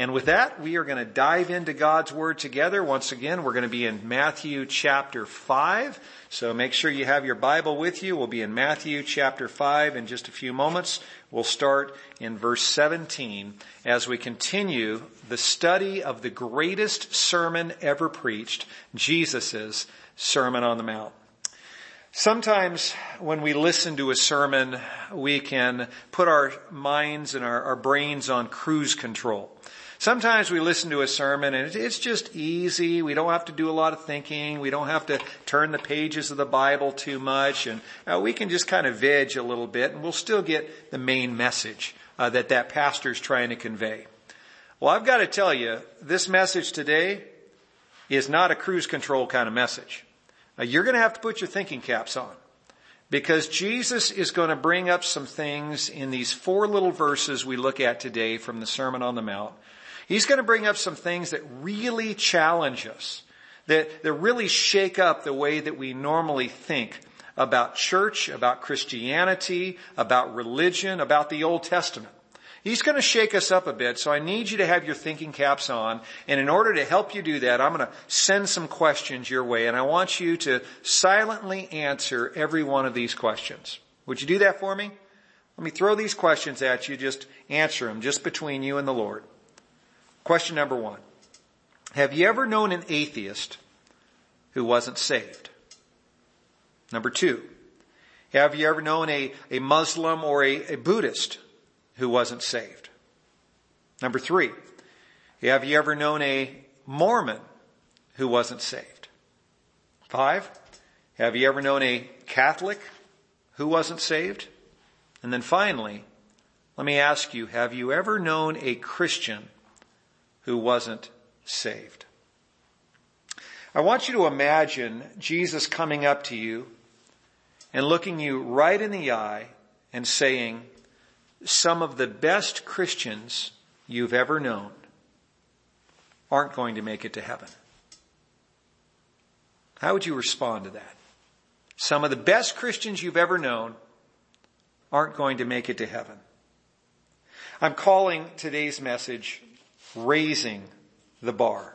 And with that, we are going to dive into God's Word together. Once again, we're going to be in Matthew chapter 5. So make sure you have your Bible with you. We'll be in Matthew chapter 5 in just a few moments. We'll start in verse 17 as we continue the study of the greatest sermon ever preached, Jesus' Sermon on the Mount. Sometimes when we listen to a sermon, we can put our minds and our, our brains on cruise control. Sometimes we listen to a sermon and it's just easy. We don't have to do a lot of thinking. We don't have to turn the pages of the Bible too much and uh, we can just kind of veg a little bit and we'll still get the main message uh, that that pastor is trying to convey. Well, I've got to tell you, this message today is not a cruise control kind of message. Uh, you're going to have to put your thinking caps on because Jesus is going to bring up some things in these four little verses we look at today from the Sermon on the Mount He's going to bring up some things that really challenge us, that, that really shake up the way that we normally think about church, about Christianity, about religion, about the Old Testament. He's going to shake us up a bit, so I need you to have your thinking caps on. And in order to help you do that, I'm going to send some questions your way, and I want you to silently answer every one of these questions. Would you do that for me? Let me throw these questions at you, just answer them, just between you and the Lord. Question number one. Have you ever known an atheist who wasn't saved? Number two. Have you ever known a, a Muslim or a, a Buddhist who wasn't saved? Number three. Have you ever known a Mormon who wasn't saved? Five. Have you ever known a Catholic who wasn't saved? And then finally, let me ask you, have you ever known a Christian who wasn't saved. I want you to imagine Jesus coming up to you and looking you right in the eye and saying, some of the best Christians you've ever known aren't going to make it to heaven. How would you respond to that? Some of the best Christians you've ever known aren't going to make it to heaven. I'm calling today's message raising the bar.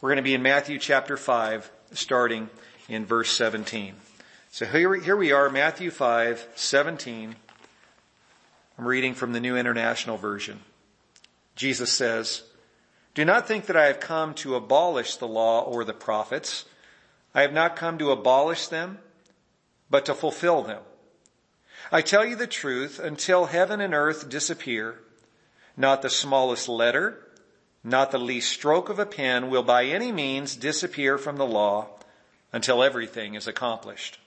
We're going to be in Matthew chapter 5, starting in verse 17. So here, here we are, Matthew 5, 17. I'm reading from the New International Version. Jesus says, Do not think that I have come to abolish the law or the prophets. I have not come to abolish them, but to fulfill them. I tell you the truth, until heaven and earth disappear, not the smallest letter not the least stroke of a pen will by any means disappear from the law until everything is accomplished.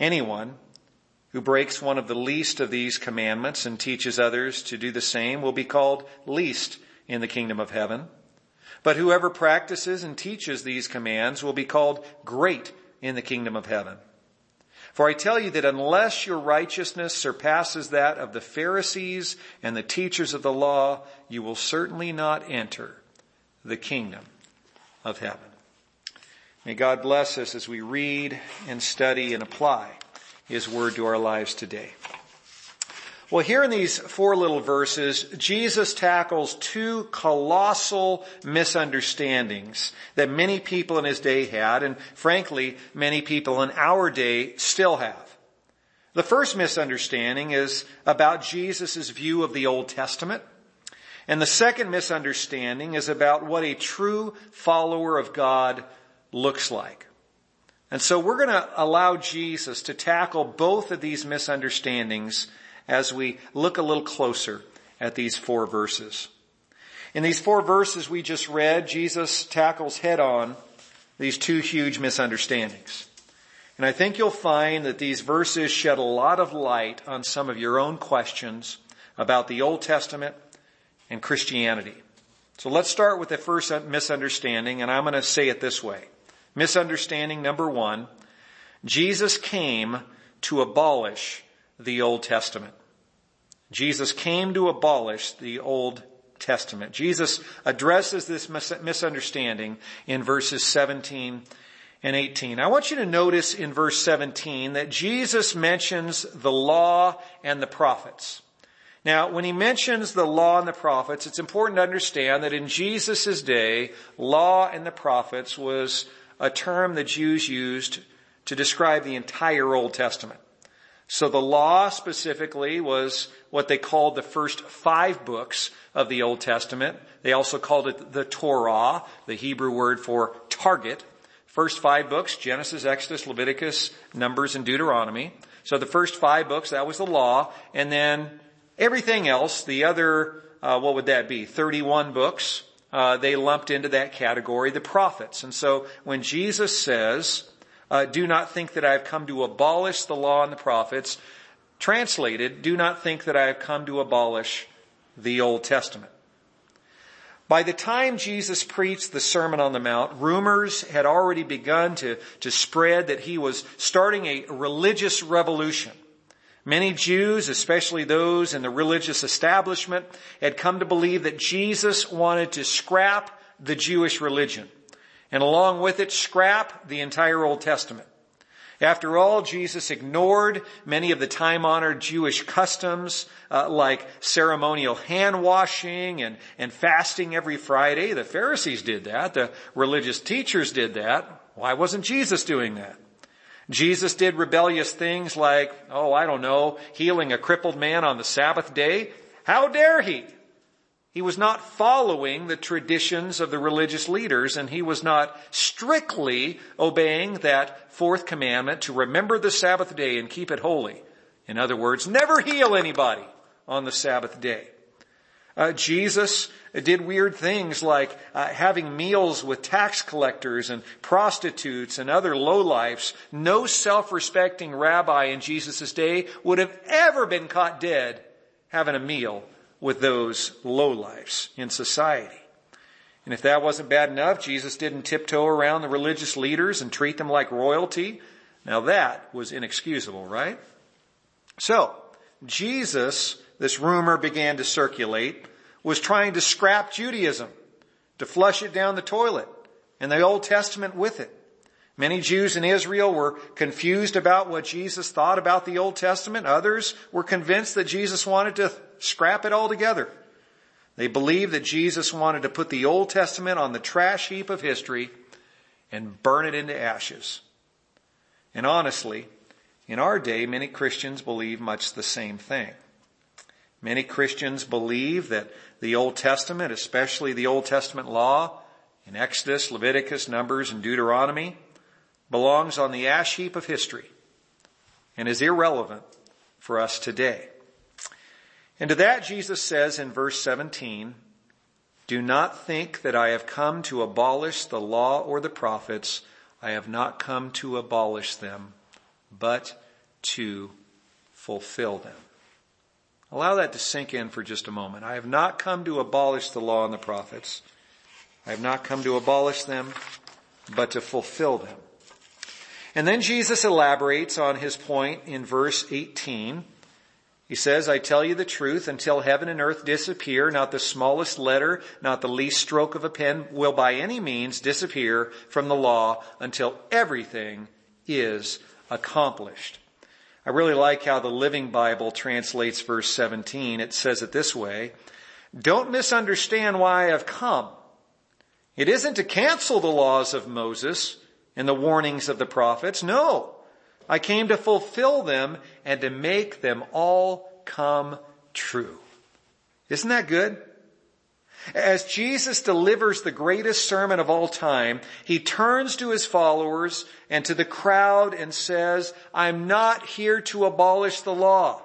Anyone who breaks one of the least of these commandments and teaches others to do the same will be called least in the kingdom of heaven. But whoever practices and teaches these commands will be called great in the kingdom of heaven. For I tell you that unless your righteousness surpasses that of the Pharisees and the teachers of the law, you will certainly not enter the kingdom of heaven. May God bless us as we read and study and apply His word to our lives today. Well, here in these four little verses, Jesus tackles two colossal misunderstandings that many people in his day had, and frankly, many people in our day still have. The first misunderstanding is about Jesus' view of the Old Testament. And the second misunderstanding is about what a true follower of God looks like. And so we're going to allow Jesus to tackle both of these misunderstandings as we look a little closer at these four verses. In these four verses we just read, Jesus tackles head on these two huge misunderstandings. And I think you'll find that these verses shed a lot of light on some of your own questions about the Old Testament and Christianity. So let's start with the first misunderstanding, and I'm going to say it this way. Misunderstanding number one, Jesus came to abolish the Old Testament. Jesus came to abolish the Old Testament. Jesus addresses this misunderstanding in verses 17 and 18. I want you to notice in verse 17 that Jesus mentions the law and the prophets. Now, when he mentions the law and the prophets, it's important to understand that in Jesus' day, law and the prophets was a term the Jews used to describe the entire Old Testament. So the law specifically was what they called the first five books of the Old Testament. They also called it the Torah, the Hebrew word for target. First five books, Genesis, Exodus, Leviticus, Numbers, and Deuteronomy. So the first five books, that was the law. And then everything else, the other, uh, what would that be? 31 books, uh, they lumped into that category the prophets. And so when Jesus says, uh, do not think that I have come to abolish the law and the prophets. Translated, do not think that I have come to abolish the Old Testament. By the time Jesus preached the Sermon on the Mount, rumors had already begun to, to spread that he was starting a religious revolution. Many Jews, especially those in the religious establishment, had come to believe that Jesus wanted to scrap the Jewish religion and along with it scrap the entire Old Testament. After all, Jesus ignored many of the time-honored Jewish customs, uh, like ceremonial hand washing and, and fasting every Friday. The Pharisees did that. The religious teachers did that. Why wasn't Jesus doing that? Jesus did rebellious things like, oh, I don't know, healing a crippled man on the Sabbath day. How dare he? He was not following the traditions of the religious leaders and he was not strictly obeying that fourth commandment to remember the Sabbath day and keep it holy. In other words, never heal anybody on the Sabbath day. Uh, Jesus did weird things like uh, having meals with tax collectors and prostitutes and other lowlifes. No self-respecting rabbi in Jesus' day would have ever been caught dead having a meal with those lowlifes in society. And if that wasn't bad enough, Jesus didn't tiptoe around the religious leaders and treat them like royalty. Now that was inexcusable, right? So, Jesus, this rumor began to circulate, was trying to scrap Judaism, to flush it down the toilet, and the Old Testament with it. Many Jews in Israel were confused about what Jesus thought about the Old Testament. Others were convinced that Jesus wanted to scrap it all together. They believed that Jesus wanted to put the Old Testament on the trash heap of history and burn it into ashes. And honestly, in our day, many Christians believe much the same thing. Many Christians believe that the Old Testament, especially the Old Testament law in Exodus, Leviticus, Numbers, and Deuteronomy, belongs on the ash heap of history and is irrelevant for us today. And to that Jesus says in verse 17, do not think that I have come to abolish the law or the prophets. I have not come to abolish them, but to fulfill them. Allow that to sink in for just a moment. I have not come to abolish the law and the prophets. I have not come to abolish them, but to fulfill them. And then Jesus elaborates on his point in verse 18. He says, I tell you the truth, until heaven and earth disappear, not the smallest letter, not the least stroke of a pen will by any means disappear from the law until everything is accomplished. I really like how the Living Bible translates verse 17. It says it this way, don't misunderstand why I have come. It isn't to cancel the laws of Moses and the warnings of the prophets. No. I came to fulfill them and to make them all come true. Isn't that good? As Jesus delivers the greatest sermon of all time, he turns to his followers and to the crowd and says, I'm not here to abolish the law.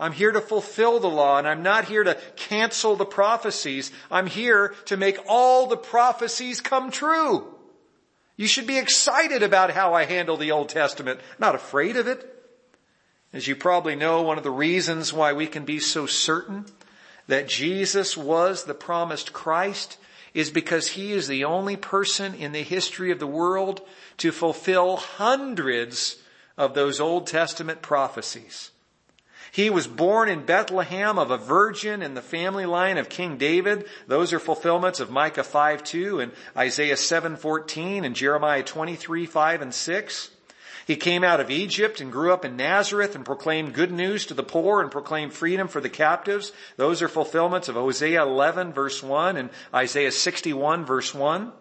I'm here to fulfill the law and I'm not here to cancel the prophecies. I'm here to make all the prophecies come true. You should be excited about how I handle the Old Testament, not afraid of it. As you probably know, one of the reasons why we can be so certain that Jesus was the promised Christ is because he is the only person in the history of the world to fulfill hundreds of those Old Testament prophecies. He was born in Bethlehem of a virgin in the family line of King David. Those are fulfillments of Micah 5 2 and Isaiah 7 14 and Jeremiah 23 5 and 6. He came out of Egypt and grew up in Nazareth and proclaimed good news to the poor and proclaimed freedom for the captives. Those are fulfillments of Hosea 11 verse 1 and Isaiah 61 verse 1.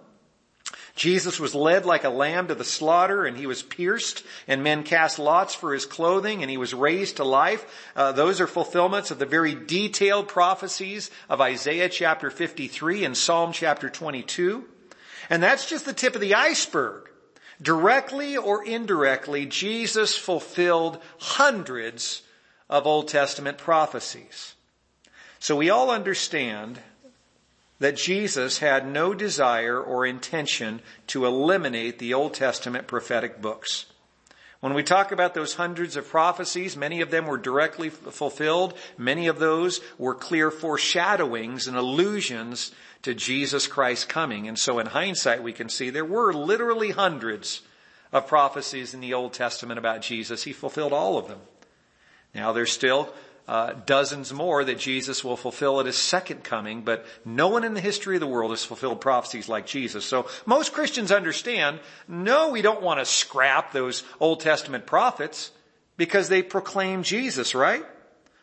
Jesus was led like a lamb to the slaughter and he was pierced and men cast lots for his clothing and he was raised to life. Uh, those are fulfillments of the very detailed prophecies of Isaiah chapter 53 and Psalm chapter 22. And that's just the tip of the iceberg. Directly or indirectly, Jesus fulfilled hundreds of Old Testament prophecies. So we all understand that Jesus had no desire or intention to eliminate the Old Testament prophetic books. When we talk about those hundreds of prophecies, many of them were directly fulfilled. Many of those were clear foreshadowings and allusions to Jesus Christ coming. And so in hindsight, we can see there were literally hundreds of prophecies in the Old Testament about Jesus. He fulfilled all of them. Now there's still uh, dozens more that Jesus will fulfill at his second coming, but no one in the history of the world has fulfilled prophecies like Jesus. So most Christians understand, no, we don't want to scrap those Old Testament prophets because they proclaim Jesus, right?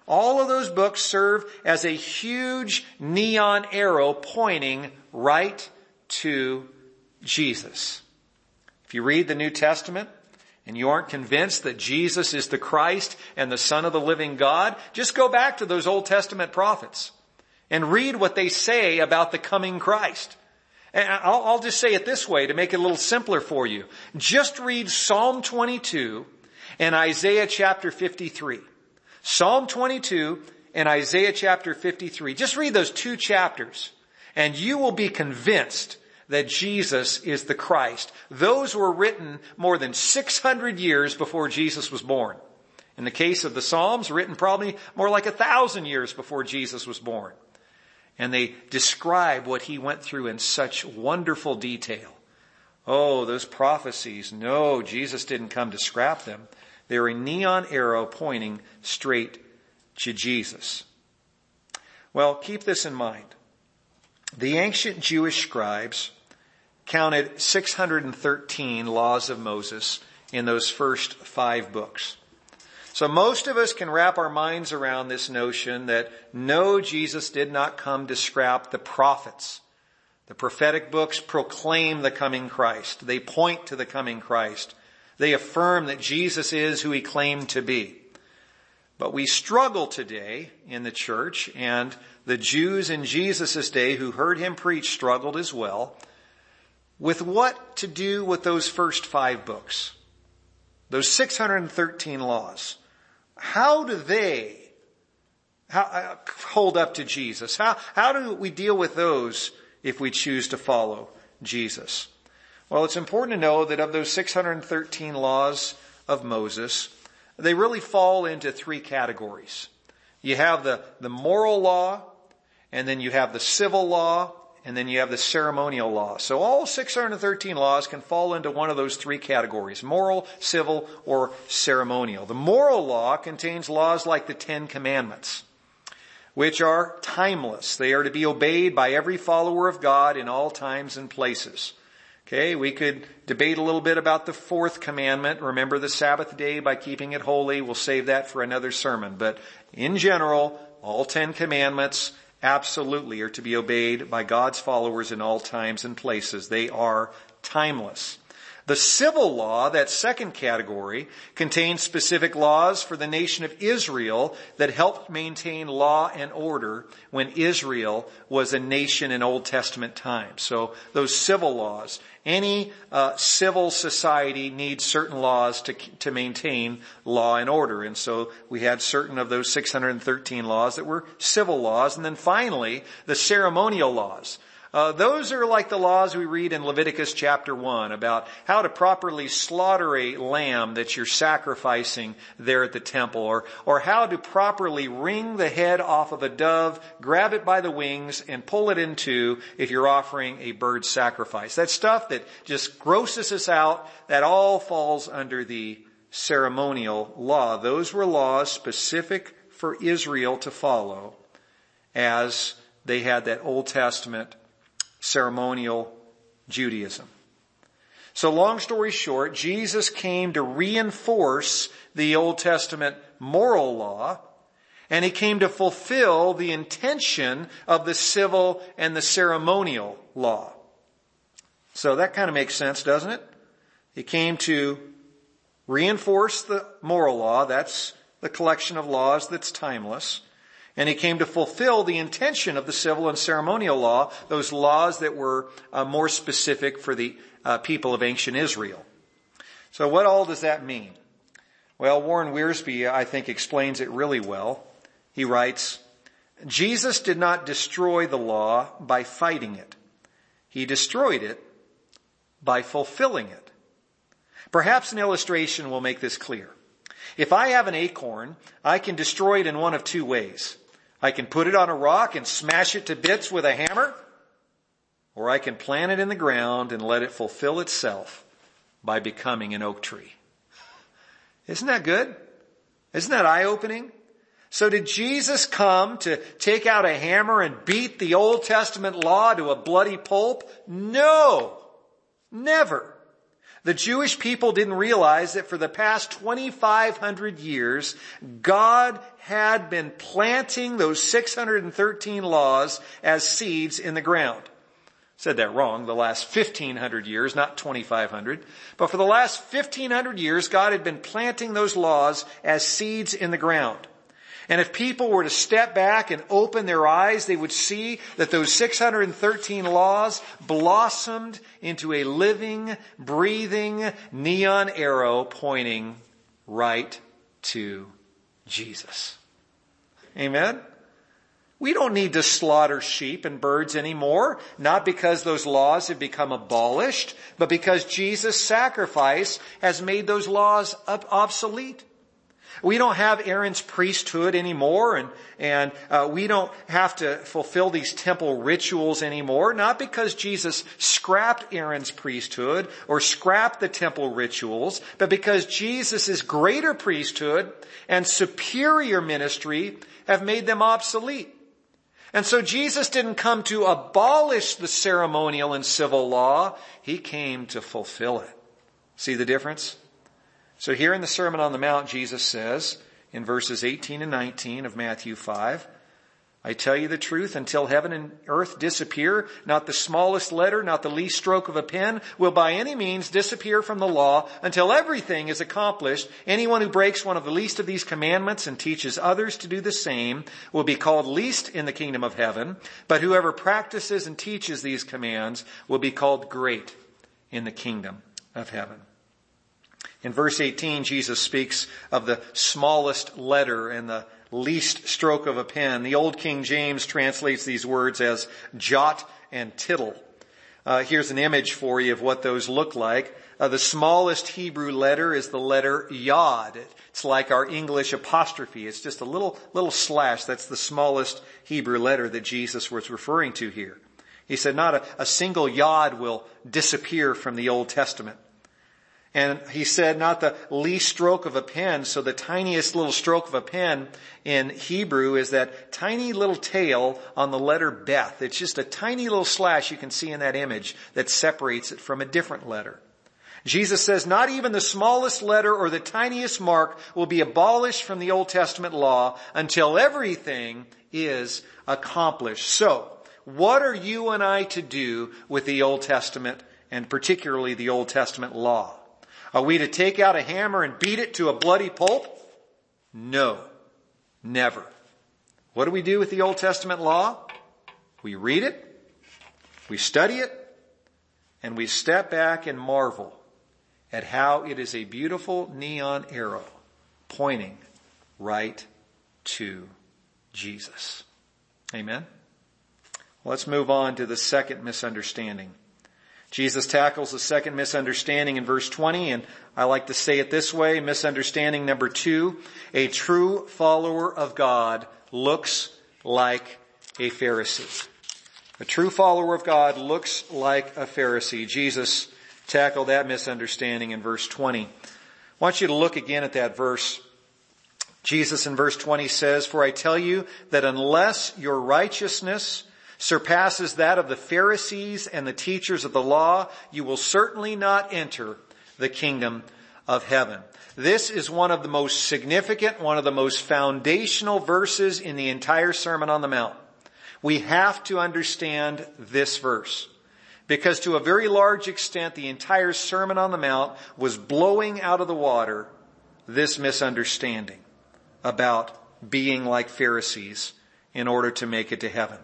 All of those books serve as a huge neon arrow pointing right to Jesus. If you read the New Testament, and you aren't convinced that Jesus is the Christ and the Son of the living God, just go back to those Old Testament prophets and read what they say about the coming Christ. And I'll, I'll just say it this way to make it a little simpler for you. Just read Psalm 22 and Isaiah chapter 53. Psalm 22 and Isaiah chapter 53. Just read those two chapters and you will be convinced that Jesus is the Christ. Those were written more than 600 years before Jesus was born. In the case of the Psalms, written probably more like a thousand years before Jesus was born. And they describe what he went through in such wonderful detail. Oh, those prophecies. No, Jesus didn't come to scrap them. They're a neon arrow pointing straight to Jesus. Well, keep this in mind. The ancient Jewish scribes counted 613 laws of Moses in those first five books. So most of us can wrap our minds around this notion that no, Jesus did not come to scrap the prophets. The prophetic books proclaim the coming Christ. They point to the coming Christ. They affirm that Jesus is who he claimed to be. But we struggle today in the church and the Jews in Jesus' day who heard him preach struggled as well with what to do with those first five books. Those 613 laws. How do they uh, hold up to Jesus? How, how do we deal with those if we choose to follow Jesus? Well, it's important to know that of those 613 laws of Moses, they really fall into three categories. You have the, the moral law, and then you have the civil law, and then you have the ceremonial law. So all 613 laws can fall into one of those three categories, moral, civil, or ceremonial. The moral law contains laws like the Ten Commandments, which are timeless. They are to be obeyed by every follower of God in all times and places. Okay, we could debate a little bit about the fourth commandment. Remember the Sabbath day by keeping it holy. We'll save that for another sermon. But in general, all ten commandments absolutely are to be obeyed by God's followers in all times and places. They are timeless. The civil law, that second category, contains specific laws for the nation of Israel that helped maintain law and order when Israel was a nation in Old Testament times. So those civil laws. Any uh, civil society needs certain laws to, to maintain law and order. And so we had certain of those 613 laws that were civil laws. And then finally, the ceremonial laws. Uh, those are like the laws we read in Leviticus chapter 1 about how to properly slaughter a lamb that you're sacrificing there at the temple or, or how to properly wring the head off of a dove, grab it by the wings and pull it in two if you're offering a bird sacrifice. That stuff that just grosses us out, that all falls under the ceremonial law. Those were laws specific for Israel to follow as they had that Old Testament ceremonial Judaism. So long story short, Jesus came to reinforce the Old Testament moral law, and he came to fulfill the intention of the civil and the ceremonial law. So that kind of makes sense, doesn't it? He came to reinforce the moral law. That's the collection of laws that's timeless. And he came to fulfill the intention of the civil and ceremonial law, those laws that were uh, more specific for the uh, people of ancient Israel. So what all does that mean? Well, Warren Wiersbe, I think, explains it really well. He writes, Jesus did not destroy the law by fighting it. He destroyed it by fulfilling it. Perhaps an illustration will make this clear. If I have an acorn, I can destroy it in one of two ways. I can put it on a rock and smash it to bits with a hammer, or I can plant it in the ground and let it fulfill itself by becoming an oak tree. Isn't that good? Isn't that eye opening? So did Jesus come to take out a hammer and beat the Old Testament law to a bloody pulp? No! Never. The Jewish people didn't realize that for the past 2,500 years, God had been planting those 613 laws as seeds in the ground. Said that wrong, the last 1500 years, not 2500. But for the last 1500 years, God had been planting those laws as seeds in the ground. And if people were to step back and open their eyes, they would see that those 613 laws blossomed into a living, breathing neon arrow pointing right to Jesus. Amen? We don't need to slaughter sheep and birds anymore, not because those laws have become abolished, but because Jesus' sacrifice has made those laws obsolete. We don't have Aaron's priesthood anymore and, and uh, we don't have to fulfill these temple rituals anymore, not because Jesus scrapped Aaron's priesthood or scrapped the temple rituals, but because Jesus' greater priesthood and superior ministry have made them obsolete. And so Jesus didn't come to abolish the ceremonial and civil law. He came to fulfill it. See the difference? So here in the Sermon on the Mount, Jesus says in verses 18 and 19 of Matthew 5, I tell you the truth, until heaven and earth disappear, not the smallest letter, not the least stroke of a pen will by any means disappear from the law until everything is accomplished. Anyone who breaks one of the least of these commandments and teaches others to do the same will be called least in the kingdom of heaven, but whoever practices and teaches these commands will be called great in the kingdom of heaven. In verse 18, Jesus speaks of the smallest letter and the least stroke of a pen. The old King James translates these words as jot and tittle. Uh, here's an image for you of what those look like. Uh, the smallest Hebrew letter is the letter yod. It's like our English apostrophe. It's just a little, little slash. That's the smallest Hebrew letter that Jesus was referring to here. He said not a, a single yod will disappear from the Old Testament. And he said not the least stroke of a pen, so the tiniest little stroke of a pen in Hebrew is that tiny little tail on the letter Beth. It's just a tiny little slash you can see in that image that separates it from a different letter. Jesus says not even the smallest letter or the tiniest mark will be abolished from the Old Testament law until everything is accomplished. So, what are you and I to do with the Old Testament and particularly the Old Testament law? Are we to take out a hammer and beat it to a bloody pulp? No. Never. What do we do with the Old Testament law? We read it, we study it, and we step back and marvel at how it is a beautiful neon arrow pointing right to Jesus. Amen. Let's move on to the second misunderstanding. Jesus tackles the second misunderstanding in verse 20, and I like to say it this way, misunderstanding number two, a true follower of God looks like a Pharisee. A true follower of God looks like a Pharisee. Jesus tackled that misunderstanding in verse 20. I want you to look again at that verse. Jesus in verse 20 says, For I tell you that unless your righteousness surpasses that of the Pharisees and the teachers of the law, you will certainly not enter the kingdom of heaven. This is one of the most significant, one of the most foundational verses in the entire Sermon on the Mount. We have to understand this verse because to a very large extent the entire Sermon on the Mount was blowing out of the water this misunderstanding about being like Pharisees in order to make it to heaven.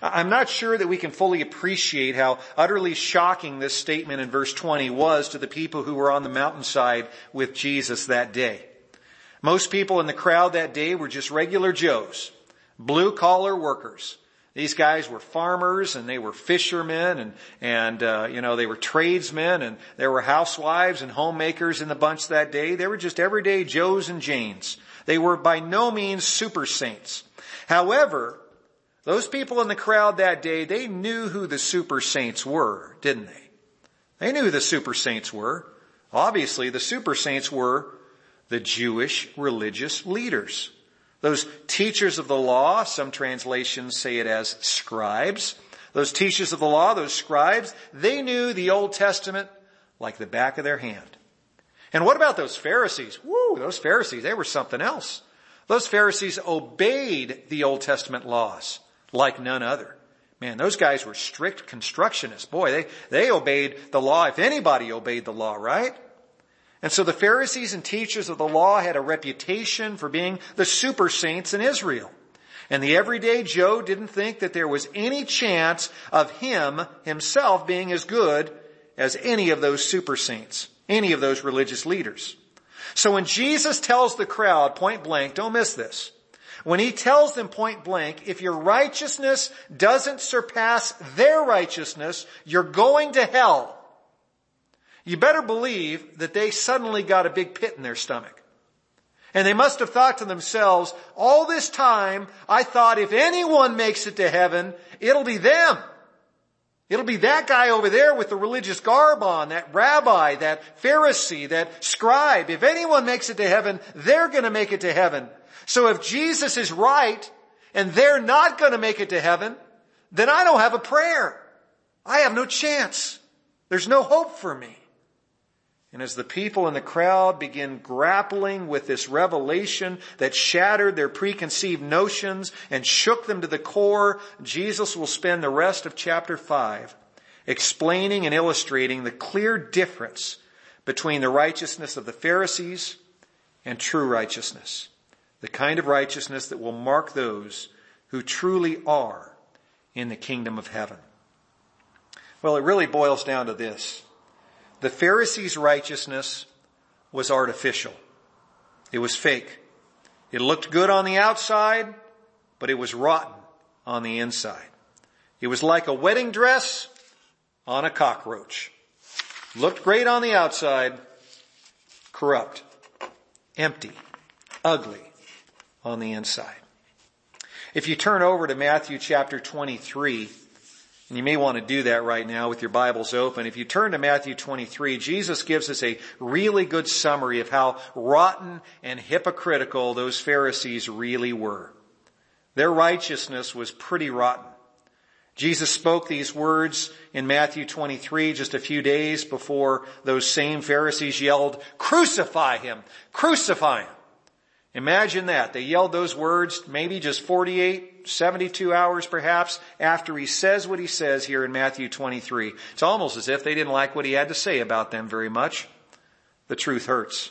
I'm not sure that we can fully appreciate how utterly shocking this statement in verse 20 was to the people who were on the mountainside with Jesus that day. Most people in the crowd that day were just regular Joes, blue collar workers. These guys were farmers and they were fishermen and, and, uh, you know, they were tradesmen and there were housewives and homemakers in the bunch that day. They were just everyday Joes and Janes. They were by no means super saints. However, those people in the crowd that day, they knew who the super saints were, didn't they? They knew who the super saints were. Obviously, the super saints were the Jewish religious leaders. Those teachers of the law, some translations say it as scribes. Those teachers of the law, those scribes, they knew the Old Testament like the back of their hand. And what about those Pharisees? Woo, those Pharisees, they were something else. Those Pharisees obeyed the Old Testament laws like none other. Man, those guys were strict constructionists. Boy, they, they obeyed the law if anybody obeyed the law, right? And so the Pharisees and teachers of the law had a reputation for being the super saints in Israel. And the everyday Joe didn't think that there was any chance of him himself being as good as any of those super saints, any of those religious leaders. So when Jesus tells the crowd point blank, don't miss this, when he tells them point blank, if your righteousness doesn't surpass their righteousness, you're going to hell. You better believe that they suddenly got a big pit in their stomach. And they must have thought to themselves, all this time, I thought if anyone makes it to heaven, it'll be them. It'll be that guy over there with the religious garb on, that rabbi, that Pharisee, that scribe. If anyone makes it to heaven, they're gonna make it to heaven. So if Jesus is right and they're not going to make it to heaven, then I don't have a prayer. I have no chance. There's no hope for me. And as the people in the crowd begin grappling with this revelation that shattered their preconceived notions and shook them to the core, Jesus will spend the rest of chapter 5 explaining and illustrating the clear difference between the righteousness of the Pharisees and true righteousness the kind of righteousness that will mark those who truly are in the kingdom of heaven. Well, it really boils down to this. The Pharisees' righteousness was artificial. It was fake. It looked good on the outside, but it was rotten on the inside. It was like a wedding dress on a cockroach. Looked great on the outside, corrupt, empty, ugly, on the inside. If you turn over to Matthew chapter 23, and you may want to do that right now with your Bibles open. If you turn to Matthew 23, Jesus gives us a really good summary of how rotten and hypocritical those Pharisees really were. Their righteousness was pretty rotten. Jesus spoke these words in Matthew 23 just a few days before those same Pharisees yelled, crucify him, crucify him. Imagine that. They yelled those words maybe just 48, 72 hours perhaps after he says what he says here in Matthew 23. It's almost as if they didn't like what he had to say about them very much. The truth hurts.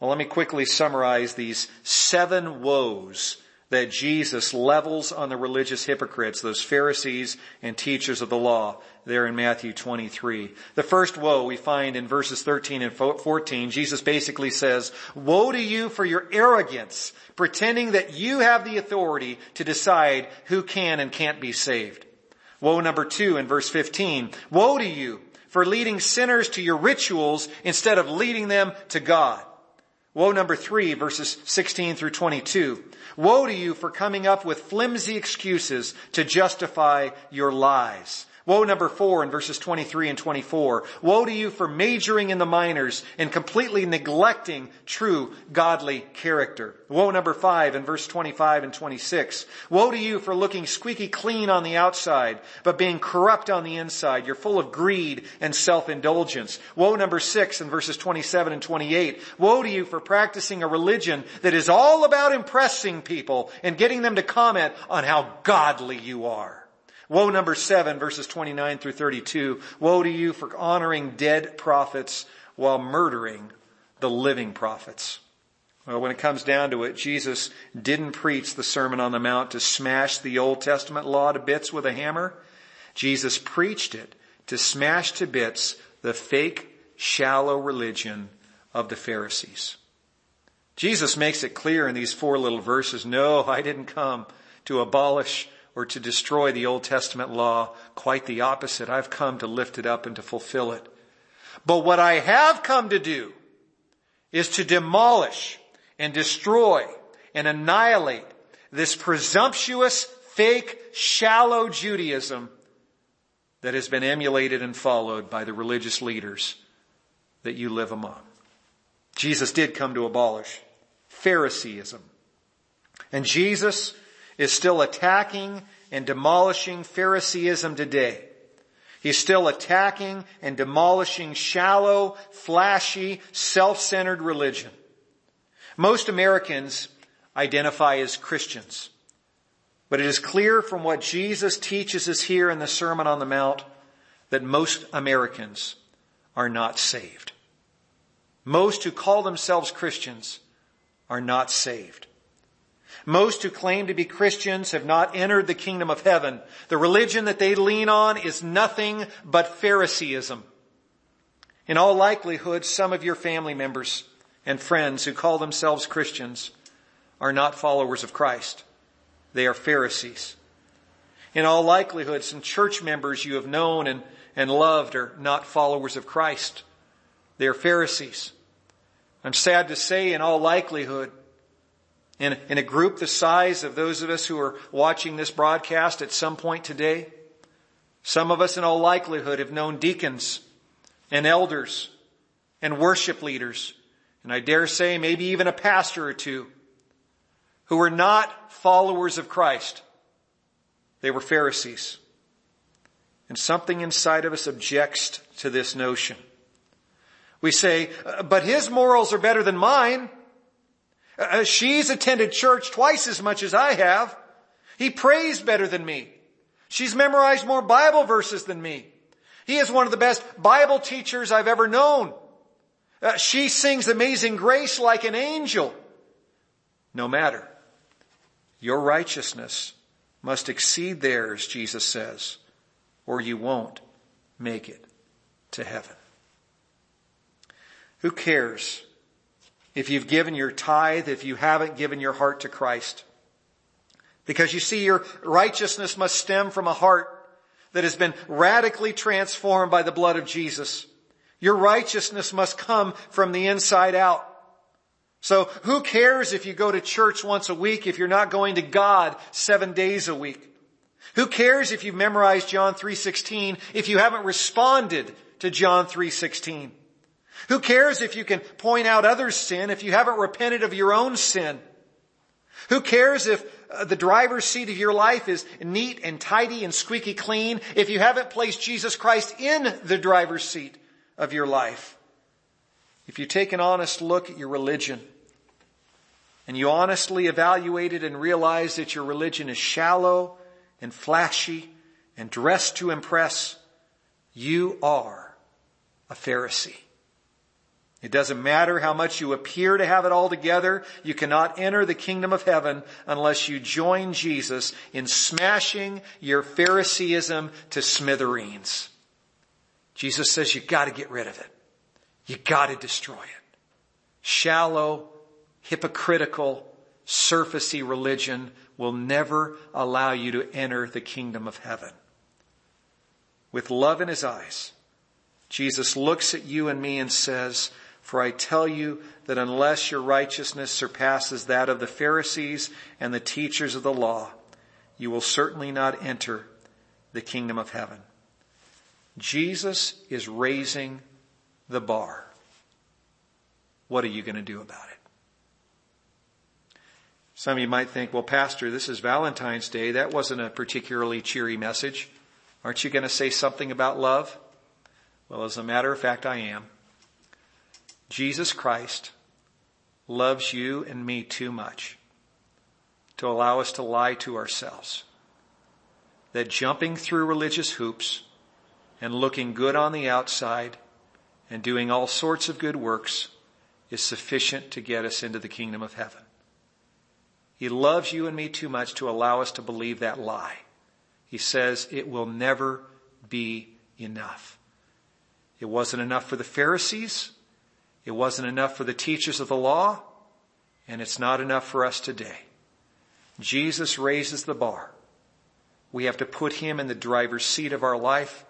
Well, let me quickly summarize these seven woes that Jesus levels on the religious hypocrites, those Pharisees and teachers of the law there in Matthew 23. The first woe we find in verses 13 and 14. Jesus basically says, woe to you for your arrogance, pretending that you have the authority to decide who can and can't be saved. Woe number two in verse 15. Woe to you for leading sinners to your rituals instead of leading them to God. Woe number three, verses 16 through 22. Woe to you for coming up with flimsy excuses to justify your lies. Woe number four in verses 23 and 24. Woe to you for majoring in the minors and completely neglecting true godly character. Woe number five in verse 25 and 26. Woe to you for looking squeaky clean on the outside, but being corrupt on the inside. You're full of greed and self-indulgence. Woe number six in verses 27 and 28. Woe to you for practicing a religion that is all about impressing people and getting them to comment on how godly you are. Woe number seven, verses 29 through 32. Woe to you for honoring dead prophets while murdering the living prophets. Well, when it comes down to it, Jesus didn't preach the Sermon on the Mount to smash the Old Testament law to bits with a hammer. Jesus preached it to smash to bits the fake, shallow religion of the Pharisees. Jesus makes it clear in these four little verses, no, I didn't come to abolish or to destroy the Old Testament law. Quite the opposite. I've come to lift it up and to fulfill it. But what I have come to do is to demolish and destroy and annihilate this presumptuous, fake, shallow Judaism that has been emulated and followed by the religious leaders that you live among. Jesus did come to abolish Phariseeism. And Jesus is still attacking and demolishing Phariseeism today. He's still attacking and demolishing shallow, flashy, self-centered religion. Most Americans identify as Christians. But it is clear from what Jesus teaches us here in the Sermon on the Mount that most Americans are not saved. Most who call themselves Christians are not saved. Most who claim to be Christians have not entered the kingdom of heaven. The religion that they lean on is nothing but Phariseeism. In all likelihood, some of your family members and friends who call themselves Christians are not followers of Christ. They are Pharisees. In all likelihood, some church members you have known and, and loved are not followers of Christ. They are Pharisees. I'm sad to say, in all likelihood, in, in a group the size of those of us who are watching this broadcast at some point today. Some of us in all likelihood have known deacons and elders and worship leaders, and I dare say maybe even a pastor or two, who were not followers of Christ. They were Pharisees. And something inside of us objects to this notion. We say, uh, but his morals are better than mine. Uh, she's attended church twice as much as I have. He prays better than me. She's memorized more Bible verses than me. He is one of the best Bible teachers I've ever known. Uh, she sings amazing grace like an angel. No matter. Your righteousness must exceed theirs, Jesus says, or you won't make it to heaven. Who cares if you've given your tithe, if you haven't given your heart to Christ. Because you see, your righteousness must stem from a heart that has been radically transformed by the blood of Jesus. Your righteousness must come from the inside out. So who cares if you go to church once a week if you're not going to God seven days a week? Who cares if you've memorized John 3.16 if you haven't responded to John 3.16? Who cares if you can point out others' sin if you haven't repented of your own sin? Who cares if uh, the driver's seat of your life is neat and tidy and squeaky clean if you haven't placed Jesus Christ in the driver's seat of your life? If you take an honest look at your religion and you honestly evaluate it and realize that your religion is shallow and flashy and dressed to impress, you are a Pharisee. It doesn't matter how much you appear to have it all together. You cannot enter the kingdom of heaven unless you join Jesus in smashing your Phariseeism to smithereens. Jesus says you gotta get rid of it. You gotta destroy it. Shallow, hypocritical, surfacey religion will never allow you to enter the kingdom of heaven. With love in his eyes, Jesus looks at you and me and says, for I tell you that unless your righteousness surpasses that of the Pharisees and the teachers of the law, you will certainly not enter the kingdom of heaven. Jesus is raising the bar. What are you going to do about it? Some of you might think, well, Pastor, this is Valentine's Day. That wasn't a particularly cheery message. Aren't you going to say something about love? Well, as a matter of fact, I am. Jesus Christ loves you and me too much to allow us to lie to ourselves. That jumping through religious hoops and looking good on the outside and doing all sorts of good works is sufficient to get us into the kingdom of heaven. He loves you and me too much to allow us to believe that lie. He says it will never be enough. It wasn't enough for the Pharisees. It wasn't enough for the teachers of the law. And it's not enough for us today. Jesus raises the bar. We have to put him in the driver's seat of our life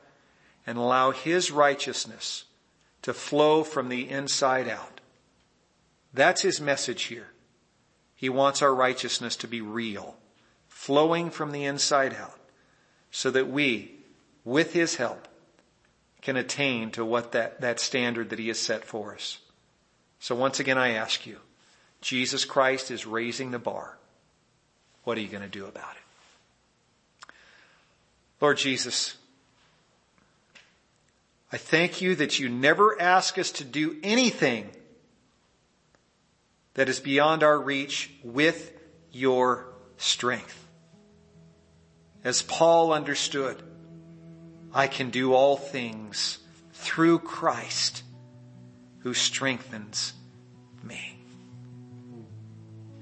and allow his righteousness to flow from the inside out. That's his message here. He wants our righteousness to be real, flowing from the inside out, so that we, with his help, can attain to what that, that standard that he has set for us. So once again, I ask you, Jesus Christ is raising the bar. What are you going to do about it? Lord Jesus, I thank you that you never ask us to do anything that is beyond our reach with your strength. As Paul understood, I can do all things through Christ who strengthens me.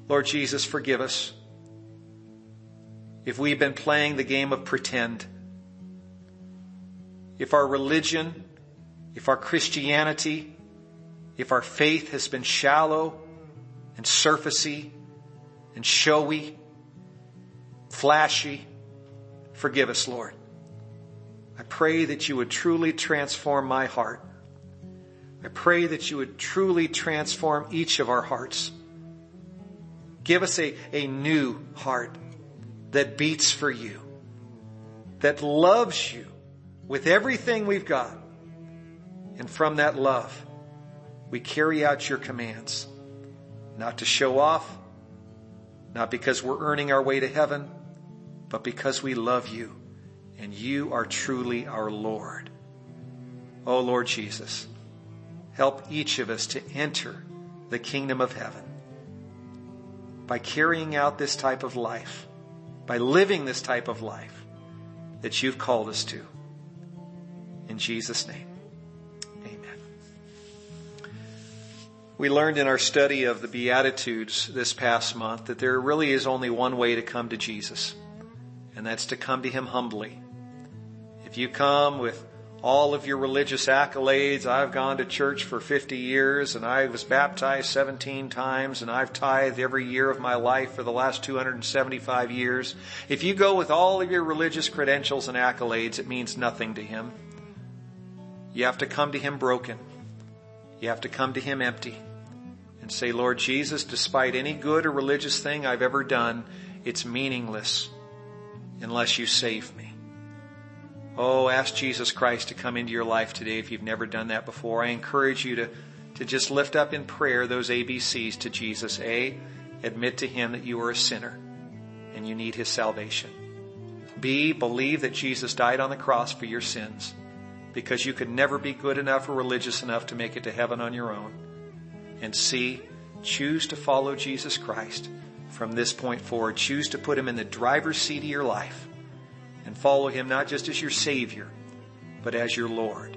Lord Jesus, forgive us if we've been playing the game of pretend if our religion, if our Christianity, if our faith has been shallow and surfacey and showy, flashy, forgive us, Lord. I pray that you would truly transform my heart. I pray that you would truly transform each of our hearts. Give us a, a new heart that beats for you, that loves you, with everything we've got. And from that love, we carry out your commands, not to show off, not because we're earning our way to heaven, but because we love you and you are truly our Lord. Oh Lord Jesus, help each of us to enter the kingdom of heaven by carrying out this type of life, by living this type of life that you've called us to. In Jesus' name, amen. We learned in our study of the Beatitudes this past month that there really is only one way to come to Jesus, and that's to come to Him humbly. If you come with all of your religious accolades. I've gone to church for 50 years and I was baptized 17 times and I've tithed every year of my life for the last 275 years. If you go with all of your religious credentials and accolades, it means nothing to him. You have to come to Him broken. You have to come to Him empty and say, Lord Jesus, despite any good or religious thing I've ever done, it's meaningless unless you save me. Oh, ask Jesus Christ to come into your life today if you've never done that before. I encourage you to, to just lift up in prayer those ABCs to Jesus. A, admit to Him that you are a sinner and you need His salvation. B, believe that Jesus died on the cross for your sins because you could never be good enough or religious enough to make it to heaven on your own. And C, choose to follow Jesus Christ from this point forward. Choose to put him in the driver's seat of your life and follow him not just as your Savior, but as your Lord.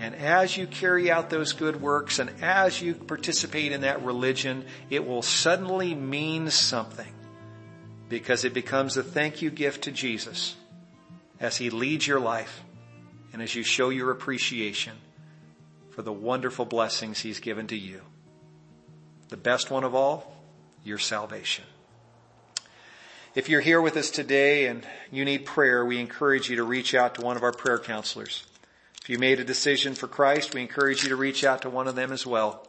And as you carry out those good works and as you participate in that religion, it will suddenly mean something because it becomes a thank you gift to Jesus as he leads your life and as you show your appreciation for the wonderful blessings He's given to you. The best one of all, your salvation. If you're here with us today and you need prayer, we encourage you to reach out to one of our prayer counselors. If you made a decision for Christ, we encourage you to reach out to one of them as well.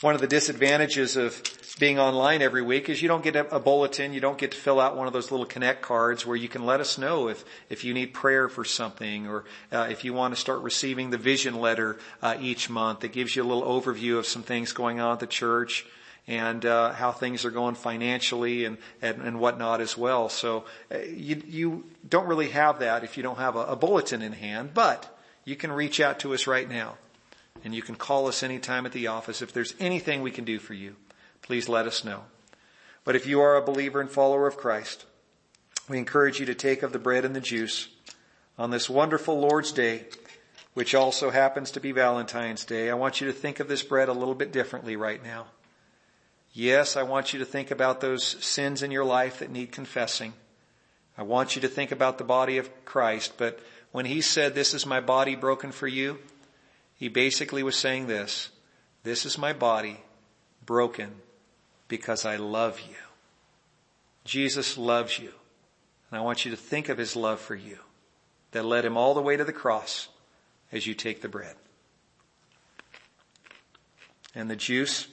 One of the disadvantages of being online every week is you don't get a, bulletin, you don't get to fill out one of those little connect cards where you can let us know if, if you need prayer for something or uh, if you want to start receiving the vision letter uh, each month that gives you a little overview of some things going on at the church and uh, how things are going financially and, and, and whatnot as well. So uh, you, you don't really have that if you don't have a, a bulletin in hand, but you can reach out to us right now. And you can call us anytime at the office. If there's anything we can do for you, please let us know. But if you are a believer and follower of Christ, we encourage you to take of the bread and the juice on this wonderful Lord's Day, which also happens to be Valentine's Day. I want you to think of this bread a little bit differently right now. Yes, I want you to think about those sins in your life that need confessing. I want you to think about the body of Christ, but when he said, this is my body broken for you, he basically was saying this, this is my body broken because I love you. Jesus loves you. And I want you to think of his love for you that led him all the way to the cross as you take the bread. And the juice,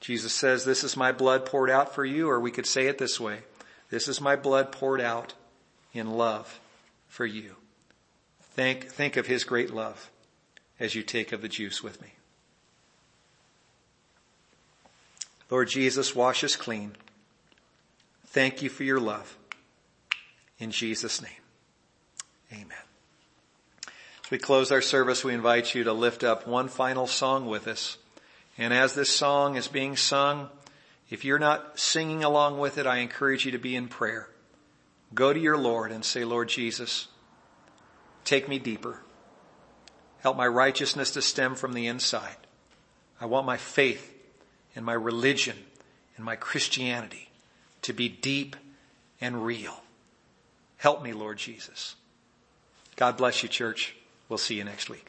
Jesus says, this is my blood poured out for you, or we could say it this way. This is my blood poured out in love for you. Think, think of his great love as you take of the juice with me. Lord Jesus, wash us clean. Thank you for your love. In Jesus' name, amen. As we close our service, we invite you to lift up one final song with us. And as this song is being sung, if you're not singing along with it, I encourage you to be in prayer. Go to your Lord and say, Lord Jesus, take me deeper. Help my righteousness to stem from the inside. I want my faith and my religion and my Christianity to be deep and real. Help me, Lord Jesus. God bless you, church. We'll see you next week.